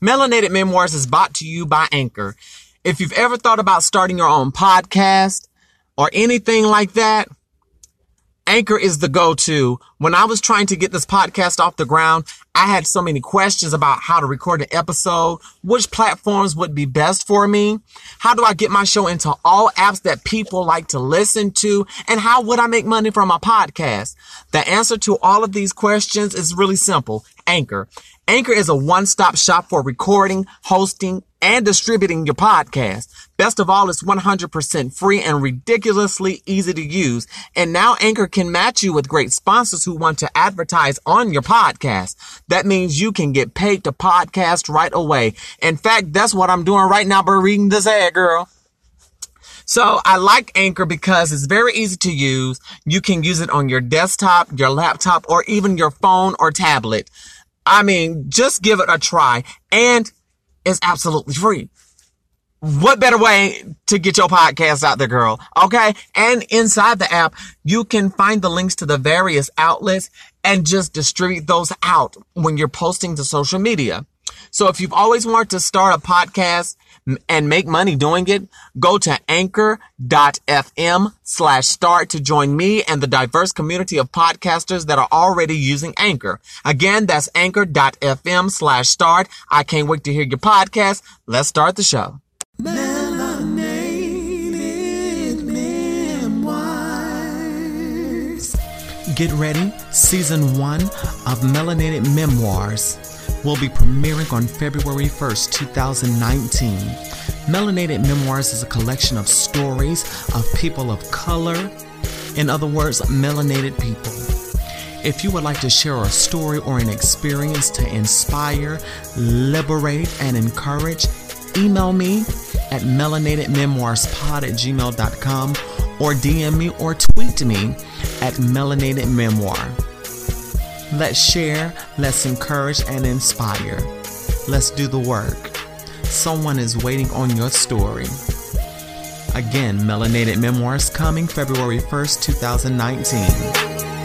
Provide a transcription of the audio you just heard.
Melanated Memoirs is brought to you by Anchor. If you've ever thought about starting your own podcast or anything like that, Anchor is the go-to. When I was trying to get this podcast off the ground, I had so many questions about how to record an episode, which platforms would be best for me, how do I get my show into all apps that people like to listen to, and how would I make money from my podcast? The answer to all of these questions is really simple. Anchor. Anchor is a one-stop shop for recording, hosting, and distributing your podcast. Best of all, it's 100% free and ridiculously easy to use. And now Anchor can match you with great sponsors who want to advertise on your podcast. That means you can get paid to podcast right away. In fact, that's what I'm doing right now by reading this ad, girl. So I like Anchor because it's very easy to use. You can use it on your desktop, your laptop, or even your phone or tablet. I mean, just give it a try and it's absolutely free. What better way to get your podcast out there, girl? Okay. And inside the app, you can find the links to the various outlets and just distribute those out when you're posting to social media. So if you've always wanted to start a podcast and make money doing it, go to anchor.fm slash start to join me and the diverse community of podcasters that are already using Anchor. Again, that's anchor.fm slash start. I can't wait to hear your podcast. Let's start the show. Get ready. Season one of Melanated Memoirs will be premiering on February 1st, 2019. Melanated Memoirs is a collection of stories of people of color, in other words, melanated people. If you would like to share a story or an experience to inspire, liberate, and encourage, email me at melanatedmemoirspod at gmail.com or DM me or tweet me at melanated memoir. Let's share, let's encourage and inspire. Let's do the work. Someone is waiting on your story. Again, Melanated Memoirs coming February 1st, 2019.